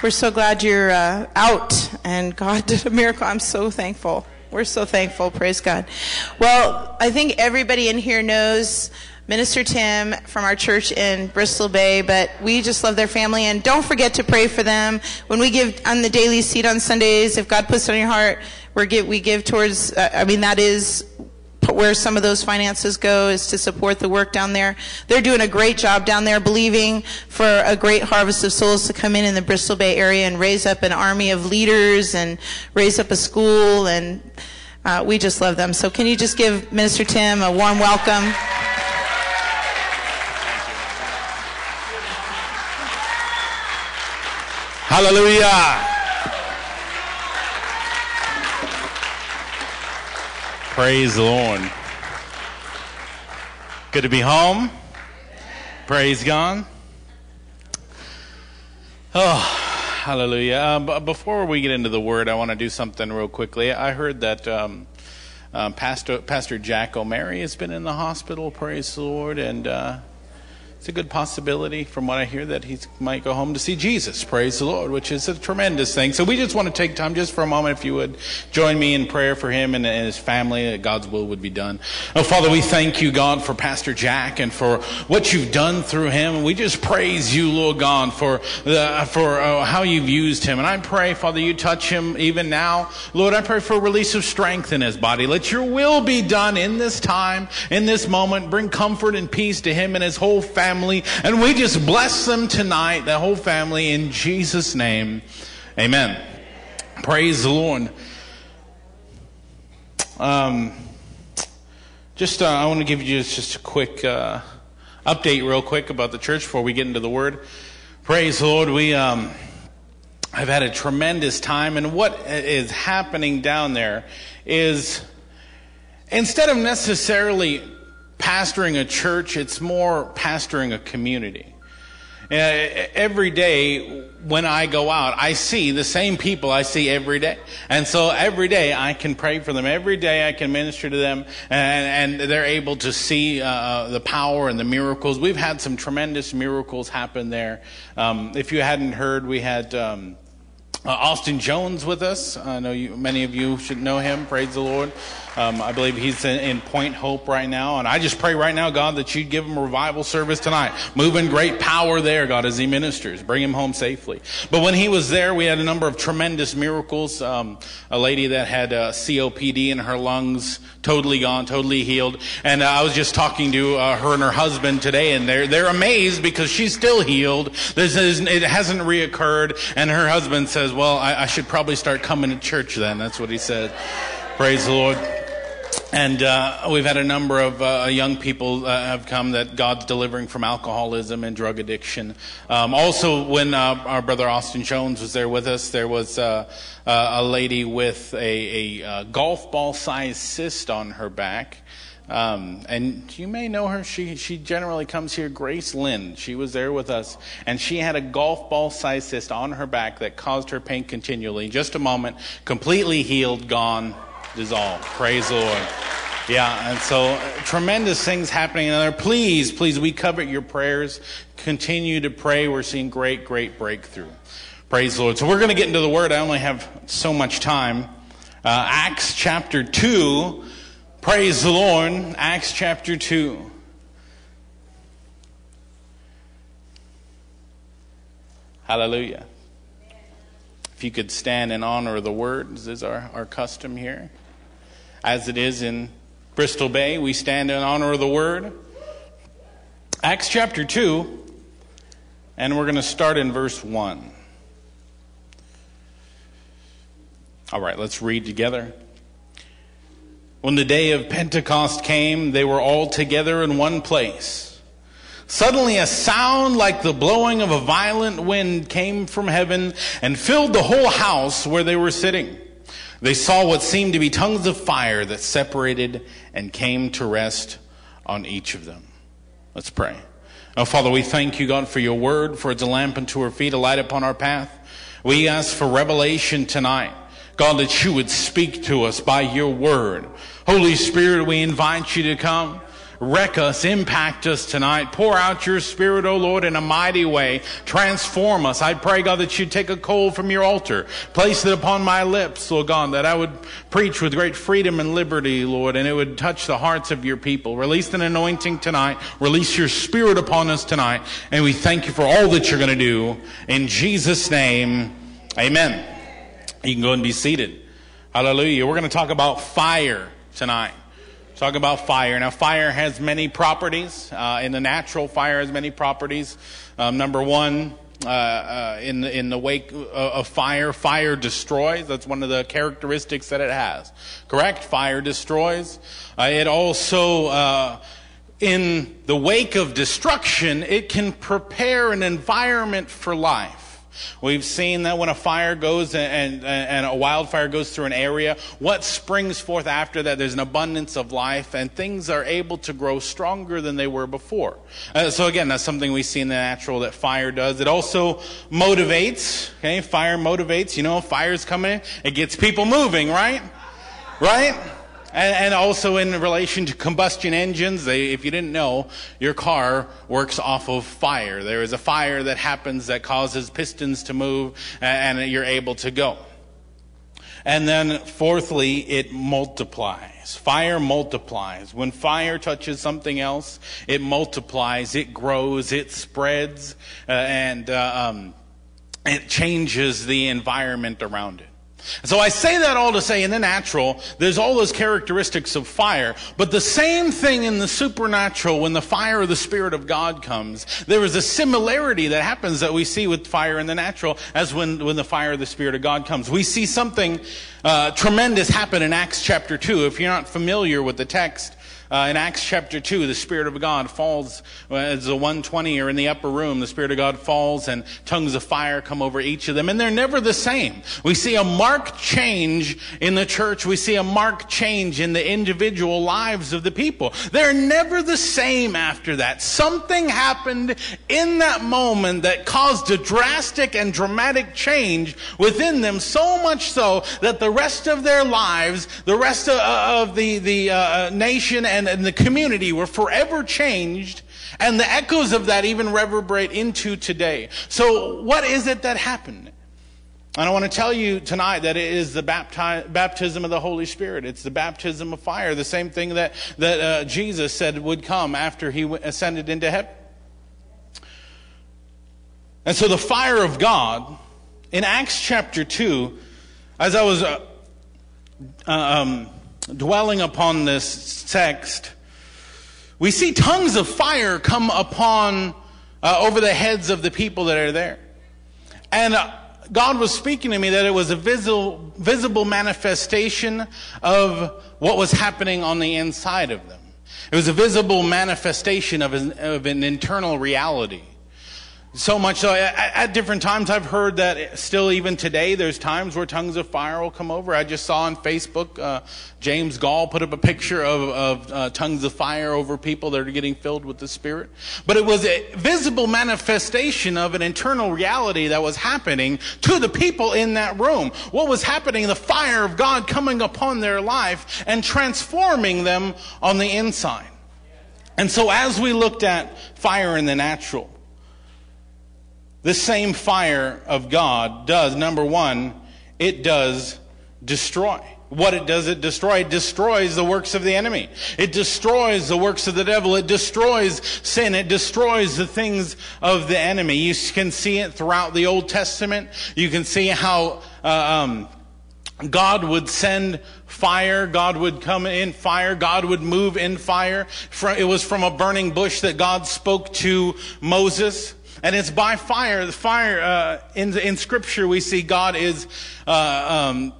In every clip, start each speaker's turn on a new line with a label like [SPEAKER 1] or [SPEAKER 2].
[SPEAKER 1] We're so glad you're uh, out and God did a miracle. I'm so thankful. We're so thankful. Praise God. Well, I think everybody in here knows Minister Tim from our church in Bristol Bay, but we just love their family and don't forget to pray for them. When we give on the daily seat on Sundays, if God puts it on your heart, we give, we give towards, uh, I mean, that is where some of those finances go is to support the work down there. They're doing a great job down there, believing for a great harvest of souls to come in in the Bristol Bay area and raise up an army of leaders and raise up a school. And uh, we just love them. So can you just give Minister Tim a warm welcome?
[SPEAKER 2] Hallelujah. Praise the Lord. Good to be home. Praise God. Oh, hallelujah. Uh, before we get into the word, I want to do something real quickly. I heard that um, uh, Pastor, Pastor Jack O'Mary has been in the hospital. Praise the Lord. And uh, it's a good possibility, from what I hear, that he might go home to see Jesus. Praise the Lord, which is a tremendous thing. So we just want to take time, just for a moment, if you would join me in prayer for him and, his family, that God's will would be done. Oh, Father, we thank you, God, for Pastor Jack and for what you've done through him. We just praise you, Lord God, for the, for uh, how you've used him. And I pray, Father, you touch him even now. Lord, I pray for a release of strength in his body. Let your will be done in this time, in this moment. Bring comfort and peace to him and his whole family family. And we just bless them tonight, the whole family, in Jesus' name. Amen. Praise the Lord. Um, just, uh, I want to give you just, a quick uh, update, real quick, about the church before we get into the Word. Praise the Lord. We. Um, I've had a tremendous time, and what is happening down there is instead of necessarily pastoring a church, it's more pastoring a community. Uh, every day when I go out, I see the same people I see every day. And so every day I can pray for them. Every day I can minister to them and, and they're able to see uh, the power and the miracles. We've had some tremendous miracles happen there. Um, if you hadn't heard, we had, um, uh, Austin Jones with us. I know you, many of you should know him. Praise the Lord. Um, I believe he's in, in, Point Hope right now. And I just pray right now, God, that you'd give him a revival service tonight. Move in great power there, God, as he ministers. Bring him home safely. But when he was there, we had a number of tremendous miracles. Um, a lady that had uh, COPD in her lungs, totally gone, totally healed. And uh, I was just talking to uh, her and her husband today, and they're, they're amazed because she's still healed. This is, it hasn't reoccurred. And her husband says, Well, I, I should probably start coming to church then. That's what he said. Praise the Lord. And uh, we've had a number of uh, young people uh, have come that God's delivering from alcoholism and drug addiction. Um, also, when uh, our brother Austin Jones was there with us, there was uh, uh, a lady with a, a golf ball sized cyst on her back. Um, and you may know her. She she generally comes here. Grace Lynn. She was there with us, and she had a golf ball sized cyst on her back that caused her pain continually. Just a moment, completely healed, gone dissolved. Praise the Lord. Yeah, and so tremendous things happening in there. Please, please, we covet your prayers. Continue to pray. We're seeing great, great breakthrough. Praise the Lord. So we're going to get into the Word. I only have so much time. Uh, Acts chapter 2. Praise the Lord. Acts chapter 2. Hallelujah. If you could stand in honor of the Word, this is our, our custom here as it is in Bristol Bay. We stand in honor of the word. Acts chapter 2, and we're going to start in verse 1. All right, let's read together. When the day of Pentecost came, they were all together in one place. Suddenly, a sound like the blowing of a violent wind came from heaven and filled the whole house where they were sitting. They saw what seemed to be tongues of fire that separated and came to rest on each of them. Let's pray. Oh, Father, we thank you, God, for your word, for it's a lamp unto our feet, a light upon our path. We ask for revelation tonight. God, that you would speak to us by your word. Holy Spirit, we invite you to come wreck us, impact us tonight. Pour out your spirit, O Lord, in a mighty way. Transform us. I pray, God, that you take a coal from your altar, place it upon my lips, Lord God, that I would preach with great freedom and liberty, Lord, and it would touch the hearts of your people. Release an anointing tonight. Release your spirit upon us tonight. And we thank you for all that you're going to do. In Jesus' name, amen. You can go and be seated. Hallelujah. We're going to talk about fire tonight. Talk about fire. Now, fire has many properties. Uh, in the natural, fire has many properties. Um, number one, uh, uh, in the in the wake of fire, fire destroys. That's one of the characteristics that it has. Correct? Fire destroys. Uh, it also, uh, in the wake of destruction, it can prepare an environment for life. We've seen that when a fire goes and, and, and, a wildfire goes through an area, what springs forth after that? There's an abundance of life and things are able to grow stronger than they were before. Uh, so again, that's something we see in the natural that fire does. It also motivates, okay? Fire motivates. You know, fire's coming, it gets people moving, right? Right? And, and, also in relation to combustion engines, they, if you didn't know, your car works off of fire. There is a fire that happens that causes pistons to move and, and you're able to go. And then fourthly, it multiplies. Fire multiplies. When fire touches something else, it multiplies, it grows, it spreads, uh, and uh, um, it changes the environment around it. So I say that all to say in the natural, there's all those characteristics of fire, but the same thing in the supernatural when the fire of the Spirit of God comes. There is a similarity that happens that we see with fire in the natural as when, when the fire of the Spirit of God comes. We see something uh, tremendous happen in Acts chapter 2. If you're not familiar with the text, uh, in Acts chapter 2, the Spirit of God falls, uh, as the 120 are in the upper room, the Spirit of God falls and tongues of fire come over each of them, and they're never the same. We see a marked change in the church. We see a marked change in the individual lives of the people. They're never the same after that. Something happened in that moment that caused a drastic and dramatic change within them, so much so that the rest of their lives, the rest of, of the, the uh, nation and and, and the community were forever changed, and the echoes of that even reverberate into today. So, what is it that happened? And I want to tell you tonight that it is the bapti- baptism of the Holy Spirit. It's the baptism of fire, the same thing that, that uh, Jesus said would come after he ascended into heaven. And so the fire of God, in Acts chapter 2, as I was uh, uh um, dwelling upon this text, we see tongues of fire come upon uh, over the heads of the people that are there. And uh, God was speaking to me that it was a visible, visible manifestation of what was happening on the inside of them. It was a visible manifestation of an, of an internal reality. So much so, at, different times, I've heard that still even today, there's times where tongues of fire will come over. I just saw on Facebook, uh, James Goll put up a picture of, of uh, tongues of fire over people that are getting filled with the Spirit. But it was a visible manifestation of an internal reality that was happening to the people in that room. What was happening? The fire of God coming upon their life and transforming them on the inside. And so as we looked at fire in the natural, this same fire of God does, number one, it does destroy. What it does, it destroy. It destroys the works of the enemy. It destroys the works of the devil. It destroys sin. It destroys the things of the enemy. You can see it throughout the Old Testament. You can see how uh, um, God would send fire. God would come in fire. God would move in fire. It was from a burning bush that God spoke to Moses. And it's by fire. The fire uh, in in Scripture we see God is uh, um,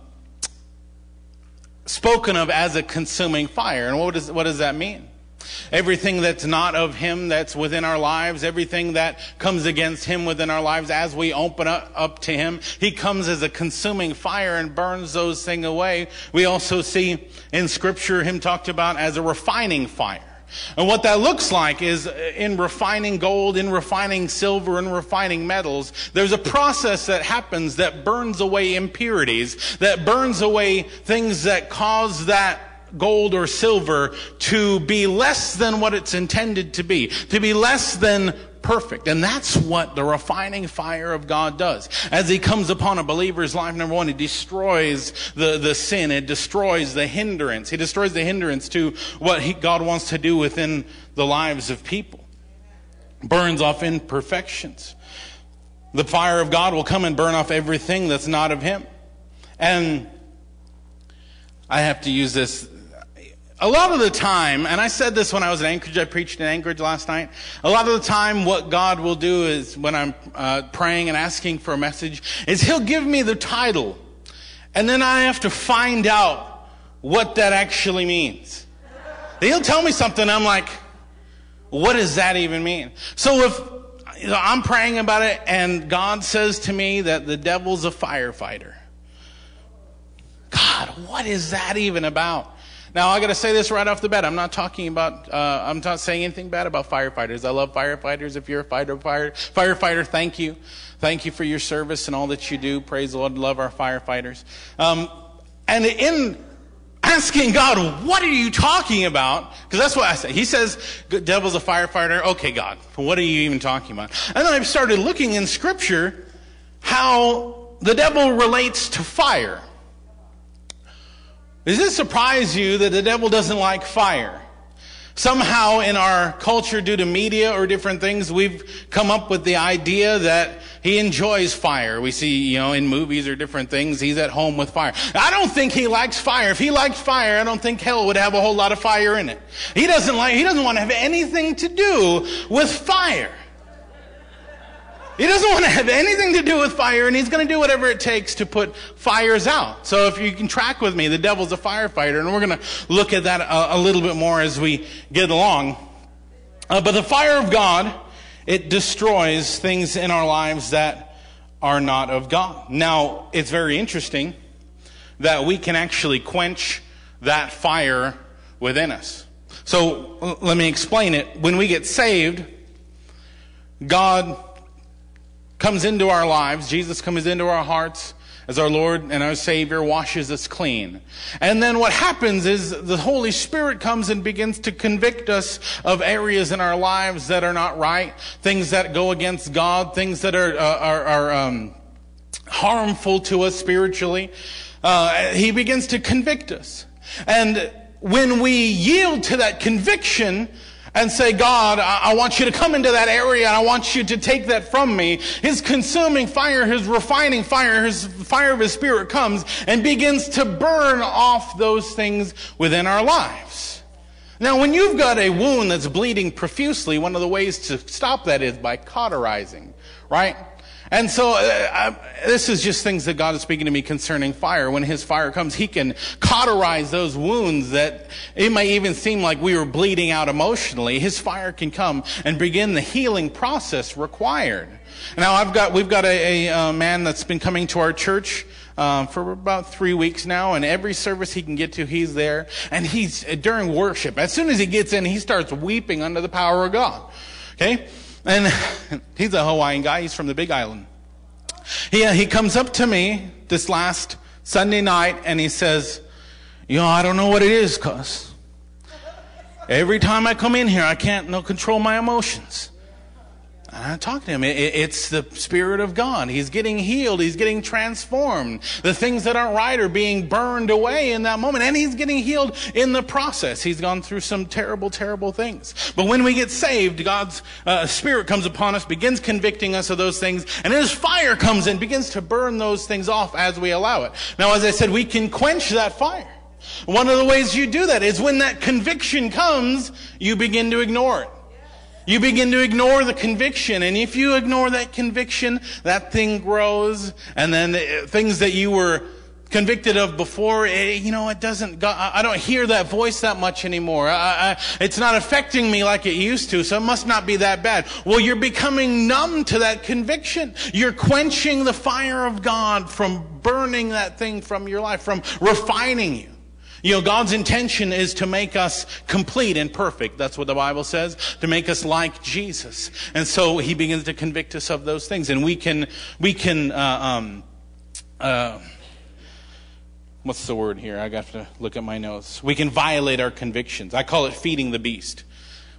[SPEAKER 2] spoken of as a consuming fire. And what does what does that mean? everything that's not of Him that's within our lives, everything that comes against Him within our lives as we open up, up to Him. He comes as a consuming fire and burns those things away. We also see in Scripture Him talked about as a refining fire. And what that looks like is uh, in refining gold, in refining silver, in refining metals, there's a process that happens that burns away impurities, that burns away things that cause that gold or silver to be less than what it's intended to be, to be less than perfect. And that's what the refining fire of God does. As he comes upon a believer's life, number one, he destroys the, the sin. It destroys the hindrance. He destroys the hindrance to what he, God wants to do within the lives of people. Burns off imperfections. The fire of God will come and burn off everything that's not of him. And I have to use this a lot of the time, and I said this when I was in Anchorage, I preached in Anchorage last night. A lot of the time, what God will do is when I'm uh, praying and asking for a message, is He'll give me the title, and then I have to find out what that actually means. He'll tell me something, I'm like, what does that even mean? So if you know, I'm praying about it, and God says to me that the devil's a firefighter. God, what is that even about? Now, I got to say this right off the bat. I'm not talking about, uh, I'm not saying anything bad about firefighters. I love firefighters. If you're a fighter, fire, firefighter, thank you. Thank you for your service and all that you do. Praise the Lord. Love our firefighters. Um, and in asking God, what are you talking about? Because that's what I say. He says, devil's a firefighter. Okay, God, what are you even talking about? And then I've started looking in scripture how the devil relates to fire. Does it surprise you that the devil doesn't like fire? Somehow in our culture, due to media or different things, we've come up with the idea that he enjoys fire. We see, you know, in movies or different things, he's at home with fire. I don't think he likes fire. If he liked fire, I don't think hell would have a whole lot of fire in it. He doesn't like, he doesn't want to have anything to do with fire. He doesn't want to have anything to do with fire, and he's going to do whatever it takes to put fires out. So if you can track with me, the devil's a firefighter, and we're going to look at that a, a, little bit more as we get along. Uh, but the fire of God, it destroys things in our lives that are not of God. Now, it's very interesting that we can actually quench that fire within us. So let me explain it. When we get saved, God comes into our lives, Jesus comes into our hearts as our Lord and our Savior, washes us clean. And then what happens is the Holy Spirit comes and begins to convict us of areas in our lives that are not right, things that go against God, things that are, uh, are, are um, harmful to us spiritually. Uh, he begins to convict us. And when we yield to that conviction, and say, God, I, want you to come into that area and I want you to take that from me. His consuming fire, his refining fire, his fire of his spirit comes and begins to burn off those things within our lives. Now, when you've got a wound that's bleeding profusely, one of the ways to stop that is by cauterizing, right? And so, uh, I, this is just things that God is speaking to me concerning fire. When His fire comes, He can cauterize those wounds that it may even seem like we were bleeding out emotionally. His fire can come and begin the healing process required. Now, I've got, we've got a, a, a man that's been coming to our church. Um, for about three weeks now, and every service he can get to, he's there. And he's during worship. As soon as he gets in, he starts weeping under the power of God. Okay, and he's a Hawaiian guy. He's from the Big Island. He, he comes up to me this last Sunday night and he says, You know, I don't know what it is, cuz. Every time I come in here, I can't no control my emotions. I talk to him. It's the Spirit of God. He's getting healed. He's getting transformed. The things that aren't right are being burned away in that moment. And he's getting healed in the process. He's gone through some terrible, terrible things. But when we get saved, God's uh, Spirit comes upon us, begins convicting us of those things, and his fire comes in, begins to burn those things off as we allow it. Now, as I said, we can quench that fire. One of the ways you do that is when that conviction comes, you begin to ignore it. You begin to ignore the conviction. And if you ignore that conviction, that thing grows. And then the, things that you were convicted of before, eh, you know, it doesn't, I don't hear that voice that much anymore. I, I, it's not affecting me like it used to, so it must not be that bad. Well, you're becoming numb to that conviction. You're quenching the fire of God from burning that thing from your life, from refining you. You know, God's intention is to make us complete and perfect. That's what the Bible says, to make us like Jesus. And so he begins to convict us of those things. And we can, we can, uh, um, uh, what's the word here? I got to look at my notes. We can violate our convictions. I call it feeding the beast.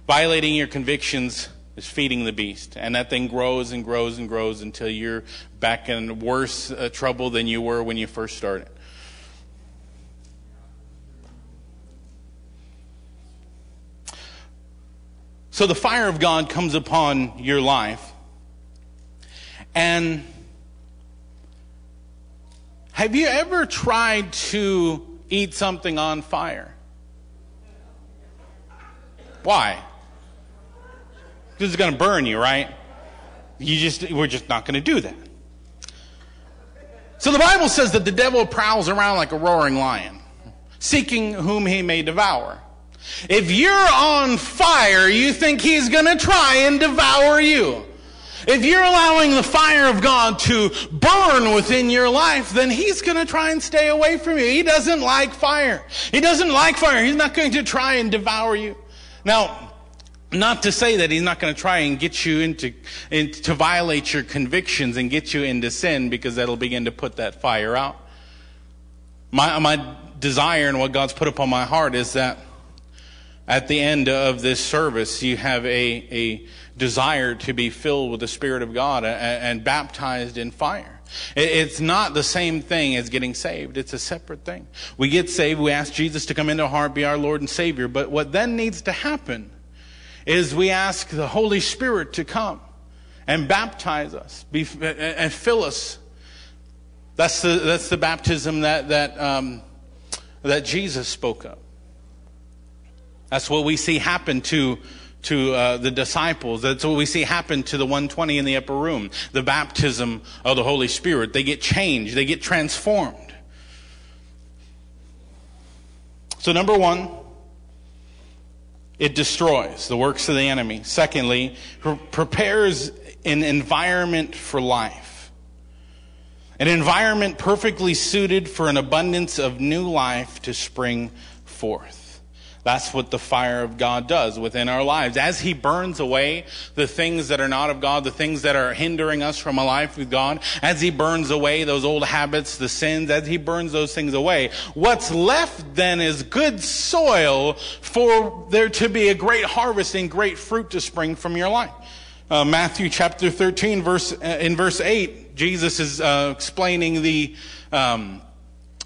[SPEAKER 2] Violating your convictions is feeding the beast. And that thing grows and grows and grows until you're back in worse uh, trouble than you were when you first started. So the fire of God comes upon your life. And have you ever tried to eat something on fire? Why? Because it's going to burn you, right? You just we're just not going to do that. So the Bible says that the devil prowls around like a roaring lion, seeking whom he may devour. If you're on fire, you think he's going to try and devour you. If you're allowing the fire of God to burn within your life, then He's going to try and stay away from you. He doesn't like fire. He doesn't like fire. He's not going to try and devour you. Now, not to say that he's not going to try and get you into, into, to violate your convictions and get you into sin because that'll begin to put that fire out. My, my desire and what God's put upon my heart is that at the end of this service, you have a, a desire to be filled with the Spirit of God and, and baptized in fire. It's not the same thing as getting saved. It's a separate thing. We get saved, we ask Jesus to come into our heart, be our Lord and Savior. But what then needs to happen is we ask the Holy Spirit to come and baptize us be, and fill us. That's the, that's the baptism that, that, um, that Jesus spoke of. That's what we see happen to to uh, the disciples. That's what we see happen to the 120 in the upper room. The baptism of the Holy Spirit. They get changed. They get transformed. So number one, it destroys the works of the enemy. Secondly, prepares an environment for life. An environment perfectly suited for an abundance of new life to spring forth. That's what the fire of God does within our lives. As He burns away the things that are not of God, the things that are hindering us from a life with God, as He burns away those old habits, the sins, as He burns those things away, what's left then is good soil for there to be a great harvest and great fruit to spring from your life. Uh, Matthew chapter 13, verse, uh, in verse 8, Jesus is uh, explaining the, um,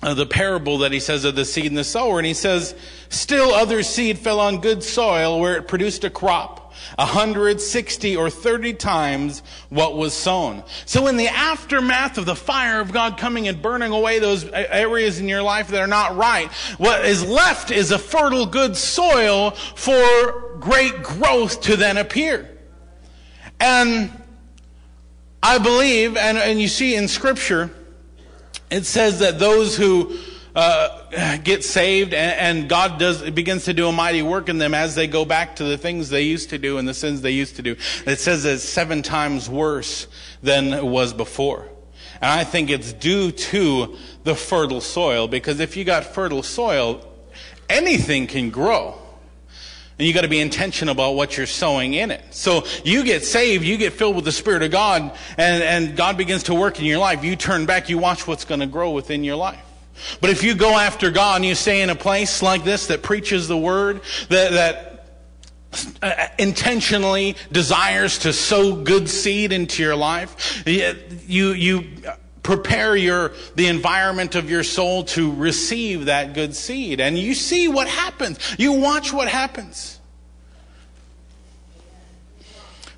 [SPEAKER 2] uh, the parable that he says of the seed and the sower. And he says, still other seed fell on good soil where it produced a crop. A hundred, sixty, or thirty times what was sown. So in the aftermath of the fire of God coming and burning away those areas in your life that are not right, what is left is a fertile, good soil for great growth to then appear. And I believe, and, and you see in scripture, it says that those who uh, get saved and, and, God does begins to do a mighty work in them as they go back to the things they used to do and the sins they used to do. It says it's seven times worse than it was before. And I think it's due to the fertile soil because if you got fertile soil, anything can grow. And you got to be intentional about what you're sowing in it. So you get saved, you get filled with the Spirit of God, and, and God begins to work in your life. You turn back, you watch what's going to grow within your life. But if you go after God and you stay in a place like this that preaches the Word, that, that uh, intentionally desires to sow good seed into your life, you, you prepare your, the environment of your soul to receive that good seed. And you see what happens. You watch what happens.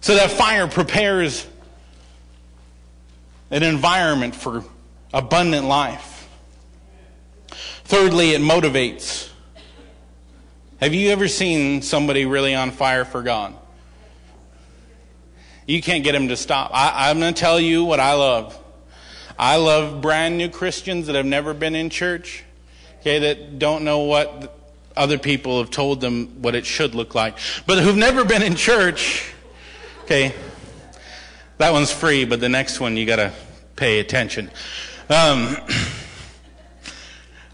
[SPEAKER 2] So that fire prepares an environment for abundant life. Thirdly, it motivates. Have you ever seen somebody really on fire for God? You can't get him to stop. I, I'm going to tell you what I love. I love brand new Christians that have never been in church, okay, that don't know what other people have told them what it should look like, but who've never been in church, okay, that one's free, but the next one you gotta pay attention. Um,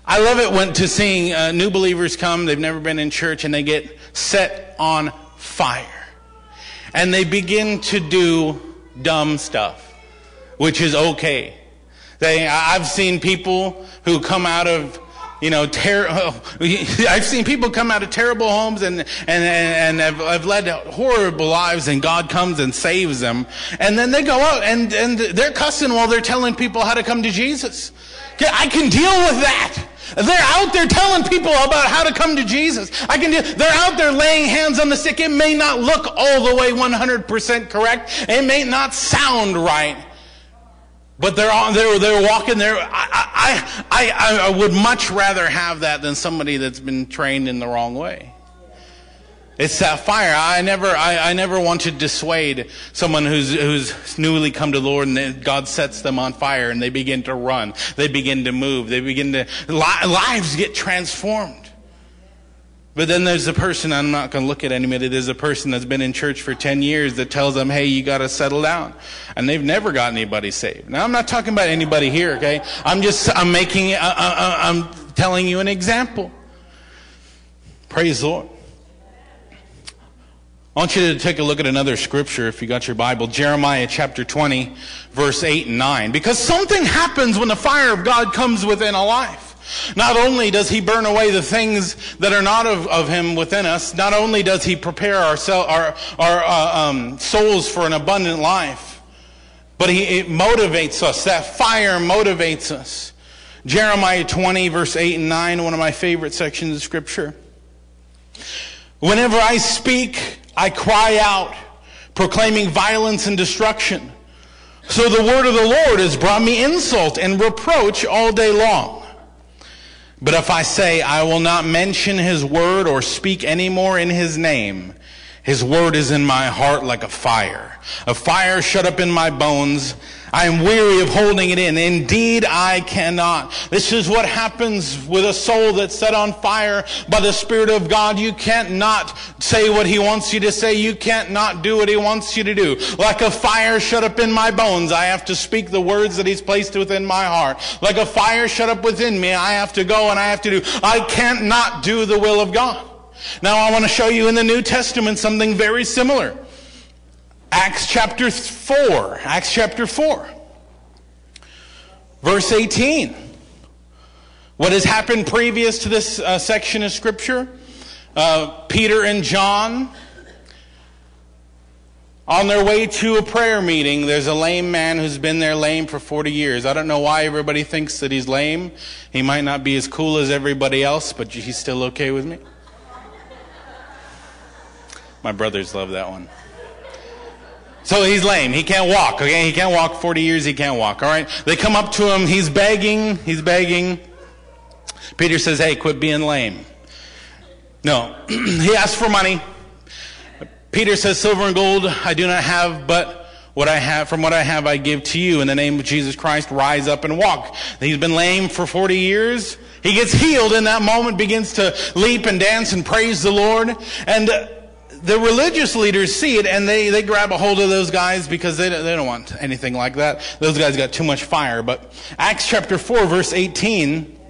[SPEAKER 2] I love it when to seeing uh, new believers come, they've never been in church, and they get set on fire. And they begin to do dumb stuff, which is okay. They, I've seen people who come out of you know, ter- oh, I've seen people come out of terrible homes and, and, and have, have led horrible lives and God comes and saves them. And then they go out and, and they're cussing while they're telling people how to come to Jesus. I can deal with that. They're out there telling people about how to come to Jesus. I can do, they're out there laying hands on the sick. It may not look all the way 100% correct. It may not sound right. But they're, on, they're, they're walking there. I, I, I, I would much rather have that than somebody that's been trained in the wrong way. It's that fire. I never, I, I never want to dissuade someone who's, who's newly come to the Lord and then God sets them on fire and they begin to run. They begin to move. They begin to, lives get transformed. But then there's a person, I'm not going to look at anybody, there's a person that's been in church for 10 years that tells them, hey, you got to settle down. And they've never got anybody saved. Now, I'm not talking about anybody here, okay? I'm just, I'm making, uh, uh, uh, I'm telling you an example. Praise the Lord. I want you to take a look at another scripture if you got your Bible. Jeremiah chapter 20, verse 8 and 9. Because something happens when the fire of God comes within a life. Not only does he burn away the things that are not of, of him within us, not only does he prepare our, our, our uh, um, souls for an abundant life, but he, it motivates us. That fire motivates us. Jeremiah 20, verse 8 and 9, one of my favorite sections of Scripture. Whenever I speak, I cry out, proclaiming violence and destruction. So the word of the Lord has brought me insult and reproach all day long. But if I say, I will not mention his word or speak any more in his name, his word is in my heart like a fire, a fire shut up in my bones. I am weary of holding it in. Indeed, I cannot. This is what happens with a soul that's set on fire by the Spirit of God. You can't not say what He wants you to say. You can't not do what He wants you to do. Like a fire shut up in my bones, I have to speak the words that He's placed within my heart. Like a fire shut up within me, I have to go and I have to do. I can't not do the will of God. Now I want to show you in the New Testament something very similar. Acts chapter 4. Acts chapter 4. Verse 18. What has happened previous to this uh, section of Scripture? Uh, Peter and John, on their way to a prayer meeting, there's a lame man who's been there lame for 40 years. I don't know why everybody thinks that he's lame. He might not be as cool as everybody else, but he's still okay with me. My brothers love that one. So he's lame. He can't walk. Okay, he can't walk. Forty years he can't walk. All right. They come up to him. He's begging. He's begging. Peter says, "Hey, quit being lame." No, he asks for money. Peter says, "Silver and gold I do not have, but what I have, from what I have, I give to you. In the name of Jesus Christ, rise up and walk." He's been lame for forty years. He gets healed in that moment, begins to leap and dance and praise the Lord, and the religious leaders see it and they, they grab a hold of those guys because they, they don't want anything like that. Those guys got too much fire. But Acts chapter 4, verse 18.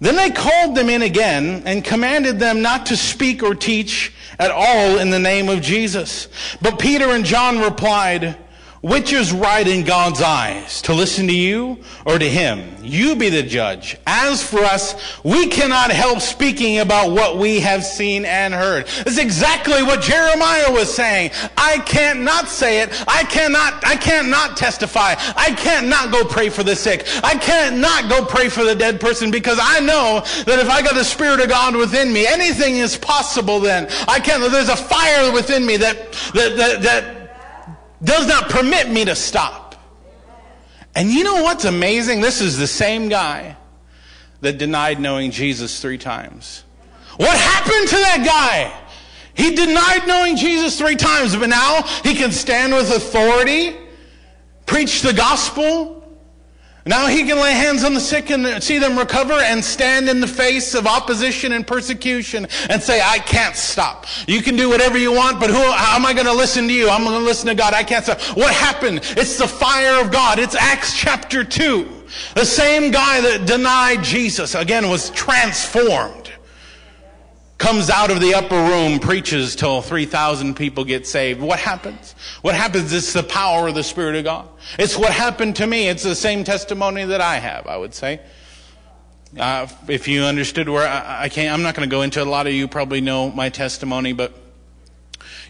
[SPEAKER 2] Then they called them in again and commanded them not to speak or teach at all in the name of Jesus. But Peter and John replied, which is right in God's eyes, to listen to you or to him? You be the judge. As for us, we cannot help speaking about what we have seen and heard. That's exactly what Jeremiah was saying. I can't not say it. I cannot, I can't not testify. I can't not go pray for the sick. I can't not go pray for the dead person because I know that if I got the Spirit of God within me, anything is possible then. I can't, there's a fire within me that, that, that, that does not permit me to stop. And you know what's amazing? This is the same guy that denied knowing Jesus three times. What happened to that guy? He denied knowing Jesus three times, but now he can stand with authority, preach the gospel, Now he can lay hands on the sick and see them recover and stand in the face of opposition and persecution and say, I can't stop. You can do whatever you want, but who, how am I going to listen to you? I'm going to listen to God. I can't stop. What happened? It's the fire of God. It's Acts chapter 2. The same guy that denied Jesus, again, was transformed comes out of the upper room, preaches till 3,000 people get saved. What happens? What happens? It's the power of the Spirit of God. It's what happened to me. It's the same testimony that I have, I would say. Uh, if you understood where I, I came, I'm not going to go into it. A lot of you probably know my testimony, but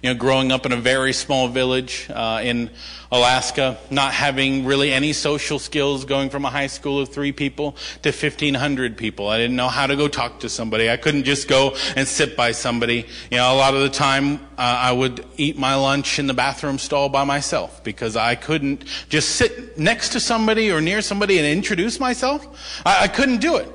[SPEAKER 2] you know, growing up in a very small village uh, in Alaska, not having really any social skills, going from a high school of three people to 1,500 people. I didn't know how to go talk to somebody. I couldn't just go and sit by somebody. You know, a lot of the time uh, I would eat my lunch in the bathroom stall by myself because I couldn't just sit next to somebody or near somebody and introduce myself. I, I couldn't do it.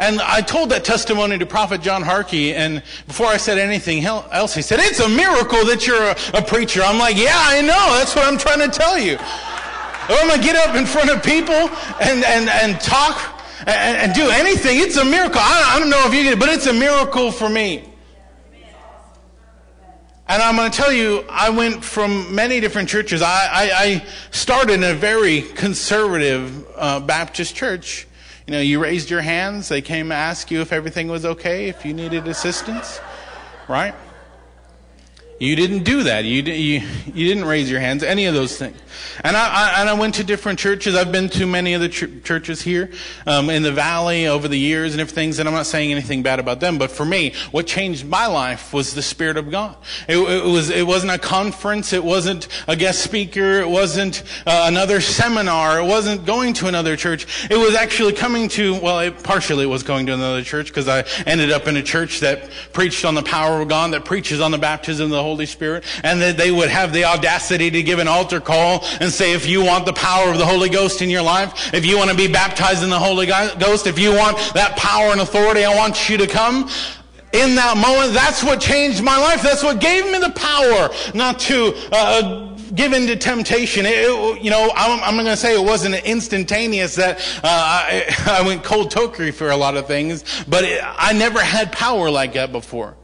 [SPEAKER 2] And I told that testimony to Prophet John Harkey, and before I said anything else, he said, It's a miracle that you're a, a preacher. I'm like, Yeah, I know. That's what I'm trying to tell you. I'm going to get up in front of people and, and, and talk and, and do anything. It's a miracle. I, I don't know if you it, but it's a miracle for me. And I'm going to tell you, I went from many different churches. I, I, I started in a very conservative uh, Baptist church. You know, you raised your hands, they came to ask you if everything was okay, if you needed assistance, right? You didn't do that. You, you, you didn't raise your hands, any of those things. And I, I, and I went to different churches. I've been to many of the ch- churches here um, in the valley over the years and things, and I'm not saying anything bad about them. But for me, what changed my life was the Spirit of God. It, it was, it wasn't a conference. It wasn't a guest speaker. It wasn't uh, another seminar. It wasn't going to another church. It was actually coming to, well, it, partially it was going to another church because I ended up in a church that preached on the power of God, that preaches on the baptism of the Holy Spirit, and that they would have the audacity to give an altar call and say, if you want the power of the Holy Ghost in your life, if you want to be baptized in the Holy Ghost, if you want that power and authority, I want you to come in that moment, that's what changed my life. That's what gave me the power not to uh, give in to temptation. It, it, you know, I'm, I'm going to say it wasn't instantaneous that uh, I, I, went cold turkey for a lot of things, but it, I never had power like that before.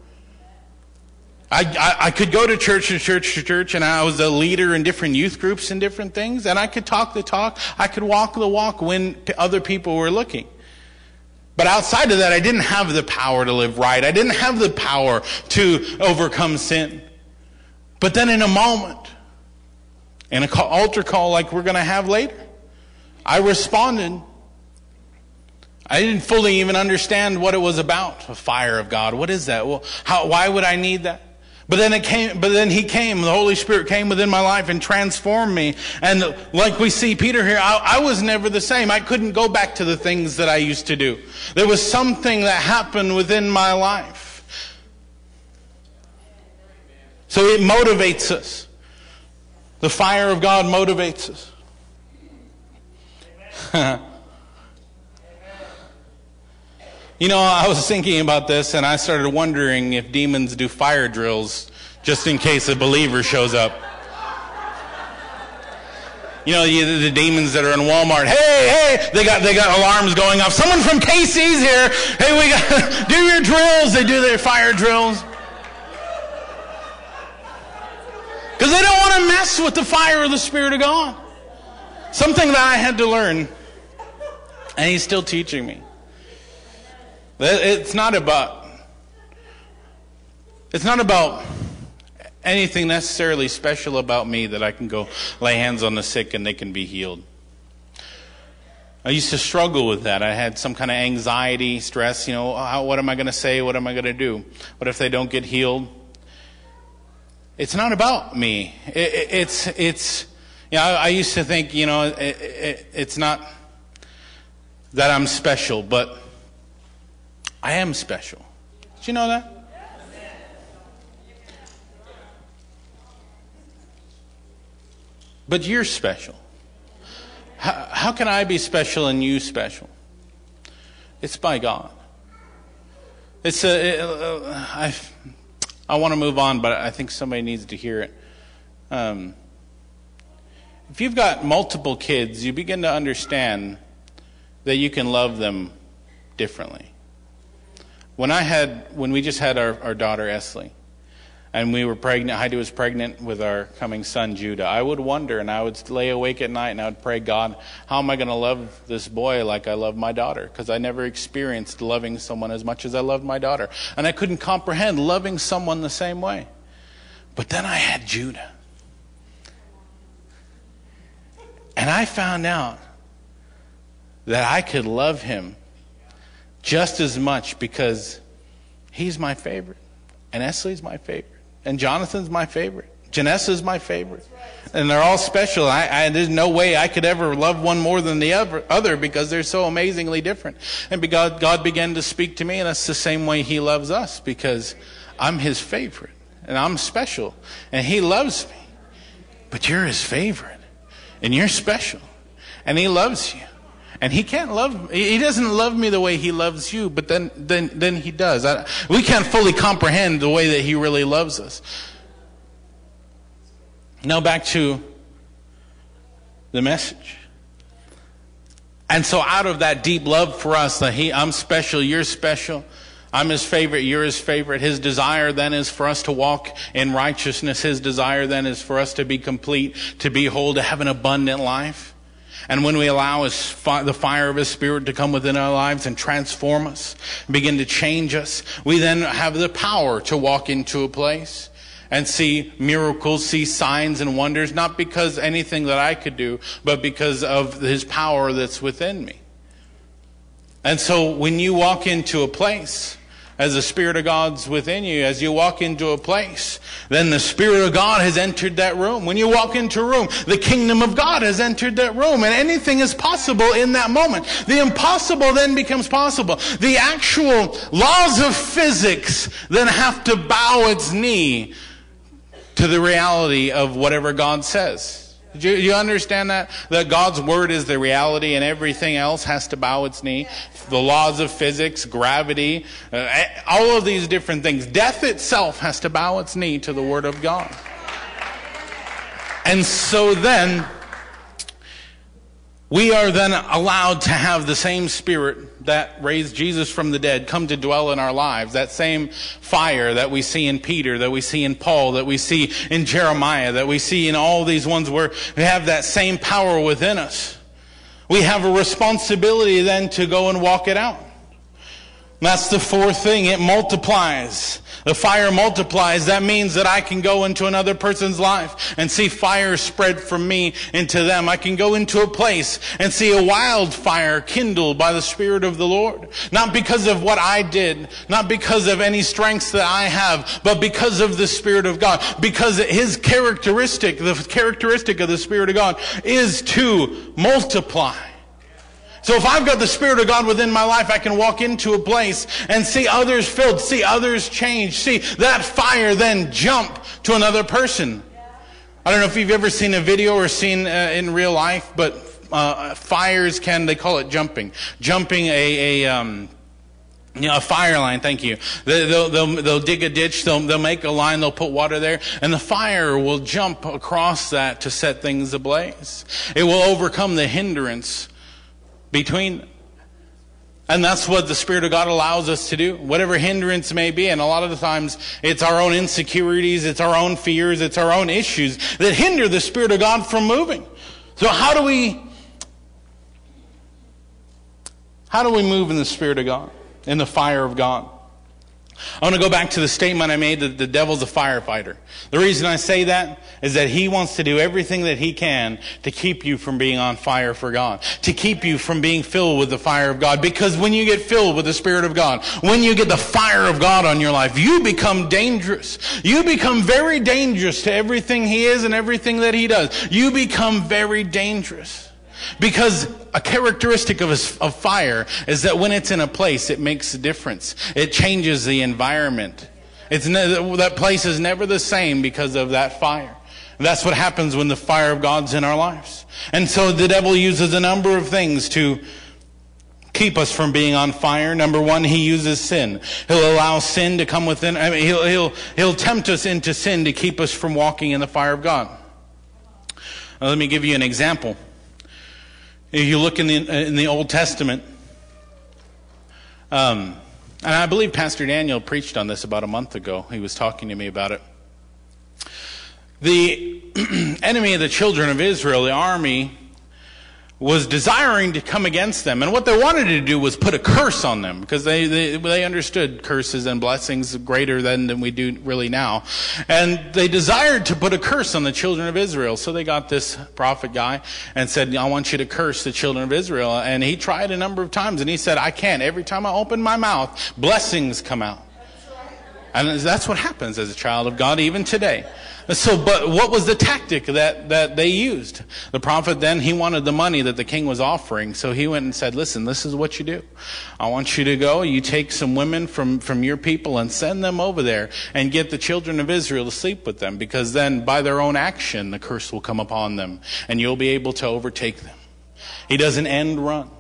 [SPEAKER 2] I, I, I, could go to church to church to church, and I was a leader in different youth groups and different things, and I could talk the talk. I could walk the walk when other people were looking. But outside of that, I didn't have the power to live right. I didn't have the power to overcome sin. But then in a moment, in an altar call like we're going to have later, I responded. I didn't fully even understand what it was about, a fire of God. What is that? Well, how, why would I need that? But then it came, but then he came, the Holy Spirit came within my life and transformed me. And like we see Peter here, I, I, was never the same. I couldn't go back to the things that I used to do. There was something that happened within my life. So it motivates us. The fire of God motivates us. You know, I was thinking about this and I started wondering if demons do fire drills just in case a believer shows up. You know, the, demons that are in Walmart. Hey, hey, they got, they got alarms going off. Someone from KC's here. Hey, we got, do your drills. They do their fire drills. Because they don't want to mess with the fire of the Spirit of God. Something that I had to learn. And he's still teaching me. It's not about it's not about anything necessarily special about me that I can go lay hands on the sick and they can be healed. I used to struggle with that. I had some kind of anxiety, stress. You know, how, what am I going to say? What am I going to do? What if they don't get healed? It's not about me. It, it, it's it's. You know, I, I, used to think, you know, it, it's not that I'm special, but I am special. Did you know that? But you're special. How, how, can I be special and you special? It's by God. It's a. It, uh, I, I want to move on, but I think somebody needs to hear it. Um, if you've got multiple kids, you begin to understand that you can love them differently. When I had, when we just had our, our daughter Esley, and we were pregnant, Heidi was pregnant with our coming son Judah, I would wonder and I would lay awake at night and I would pray, God, how am I going to love this boy like I love my daughter? Because I never experienced loving someone as much as I loved my daughter. And I couldn't comprehend loving someone the same way. But then I had Judah. And I found out that I could love him just as much because he's my favorite. And Esley's my favorite. And Jonathan's my favorite. Janessa's my favorite. And they're all special. I, I, there's no way I could ever love one more than the other, other because they're so amazingly different. And God, God began to speak to me, and that's the same way He loves us because I'm His favorite. And I'm special. And He loves me. But you're His favorite. And you're special. And He loves you. And he can't love he doesn't love me the way he loves you, but then then then he does. I, we can't fully comprehend the way that he really loves us. Now back to the message. And so out of that deep love for us, that he I'm special, you're special. I'm his favorite, you're his favorite. His desire then is for us to walk in righteousness. His desire then is for us to be complete, to be whole, to have an abundant life. And when we allow his, the fire of His Spirit to come within our lives and transform us, begin to change us, we then have the power to walk into a place and see miracles, see signs and wonders, not because anything that I could do, but because of His power that's within me. And so when you walk into a place, as the Spirit of God's within you, as you walk into a place, then the Spirit of God has entered that room. When you walk into a room, the kingdom of God has entered that room, and anything is possible in that moment. The impossible then becomes possible. The actual laws of physics then have to bow its knee to the reality of whatever God says. Do you, you, understand that? That God's word is the reality and everything else has to bow its knee? The laws of physics, gravity, uh, all of these different things. Death itself has to bow its knee to the word of God. And so then, we are then allowed to have the same spirit that raised Jesus from the dead come to dwell in our lives. That same fire that we see in Peter, that we see in Paul, that we see in Jeremiah, that we see in all these ones where we have that same power within us. We have a responsibility then to go and walk it out. That's the fourth thing. It multiplies. The fire multiplies. That means that I can go into another person's life and see fire spread from me into them. I can go into a place and see a wildfire kindled by the Spirit of the Lord. Not because of what I did, not because of any strengths that I have, but because of the Spirit of God. Because His characteristic, the characteristic of the Spirit of God is to multiply. So if I've got the Spirit of God within my life, I can walk into a place and see others filled, see others change, see that fire then jump to another person. I don't know if you've ever seen a video or seen uh, in real life, but uh, fires can, they call it jumping. Jumping a, a um, you know, a fire line, thank you. They'll, they'll, they'll dig a ditch, they'll, they'll make a line, they'll put water there, and the fire will jump across that to set things ablaze. It will overcome the hindrance between. And that's what the Spirit of God allows us to do, whatever hindrance may be. And a lot of the times, it's our own insecurities, it's our own fears, it's our own issues that hinder the Spirit of God from moving. So how do we, how do we move in the Spirit of God, in the fire of God? I want to go back to the statement I made that the devil's a firefighter. The reason I say that is that he wants to do everything that he can to keep you from being on fire for God, to keep you from being filled with the fire of God. Because when you get filled with the Spirit of God, when you get the fire of God on your life, you become dangerous. You become very dangerous to everything he is and everything that he does. You become very dangerous. Because a characteristic of, a, of fire is that when it's in a place, it makes a difference. It changes the environment. It's ne- that place is never the same because of that fire. That's what happens when the fire of God's in our lives. And so the devil uses a number of things to keep us from being on fire. Number one, he uses sin. He'll allow sin to come within. I mean, he'll, he'll, he'll tempt us into sin to keep us from walking in the fire of God. Now, let me give you an example you look in the, in the Old Testament, um, and I believe Pastor Daniel preached on this about a month ago. He was talking to me about it. The enemy of the children of Israel, the army, was desiring to come against them. And what they wanted to do was put a curse on them because they, they, they, understood curses and blessings greater than, than we do really now. And they desired to put a curse on the children of Israel. So they got this prophet guy and said, I want you to curse the children of Israel. And he tried a number of times and he said, I can't. Every time I open my mouth, blessings come out. And that's what happens as a child of God even today. So, but what was the tactic that, that they used? The prophet then, he wanted the money that the king was offering. So he went and said, listen, this is what you do. I want you to go, you take some women from, from your people and send them over there and get the children of Israel to sleep with them because then by their own action, the curse will come upon them and you'll be able to overtake them. He doesn't end run.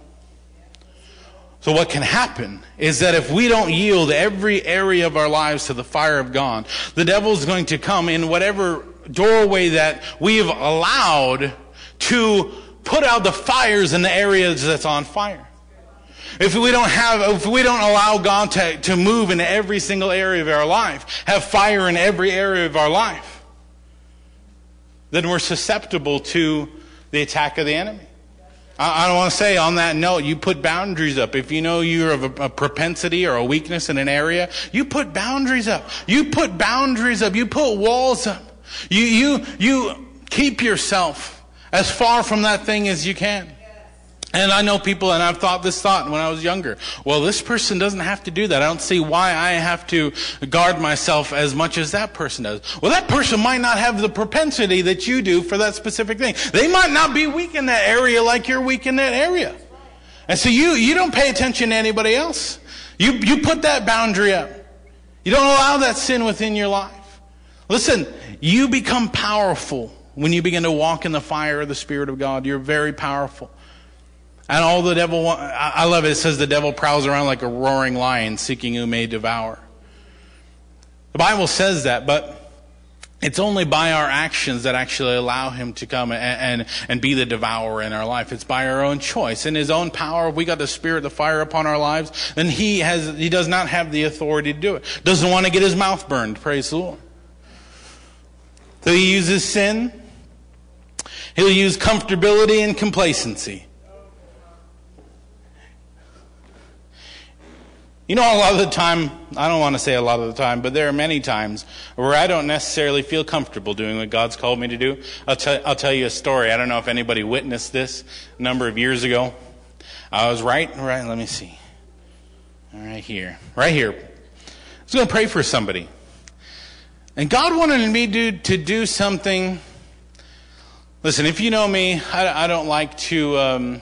[SPEAKER 2] So, what can happen is that if we don't yield every area of our lives to the fire of God, the devil is going to come in whatever doorway that we've allowed to put out the fires in the areas that's on fire. If we don't have, if we don't allow God to, to move in every single area of our life, have fire in every area of our life, then we're susceptible to the attack of the enemy. I, don't want to say on that note, you put boundaries up. If you know you have a, a, propensity or a weakness in an area, you put boundaries up. You put boundaries up. You put walls up. You, you, you keep yourself as far from that thing as you can. And I know people, and I've thought this thought when I was younger. Well, this person doesn't have to do that. I don't see why I have to guard myself as much as that person does. Well, that person might not have the propensity that you do for that specific thing. They might not be weak in that area like you're weak in that area. And so you, you don't pay attention to anybody else. You, you put that boundary up. You don't allow that sin within your life. Listen, you become powerful when you begin to walk in the fire of the Spirit of God. You're very powerful. And all the devil, I love it. It says the devil prowls around like a roaring lion seeking who may devour. The Bible says that, but it's only by our actions that actually allow him to come and, and, and be the devourer in our life. It's by our own choice. In his own power, we got the spirit, the fire upon our lives, then he has, he does not have the authority to do it. Doesn't want to get his mouth burned. Praise the Lord. So he uses sin. He'll use comfortability and complacency. You know, a lot of the time, I don't want to say a lot of the time, but there are many times where I don't necessarily feel comfortable doing what God's called me to do. I'll, t- I'll tell you a story. I don't know if anybody witnessed this a number of years ago. I was right, right, let me see. Right here. Right here. I was going to pray for somebody. And God wanted me to, to do something. Listen, if you know me, I, I don't like to um,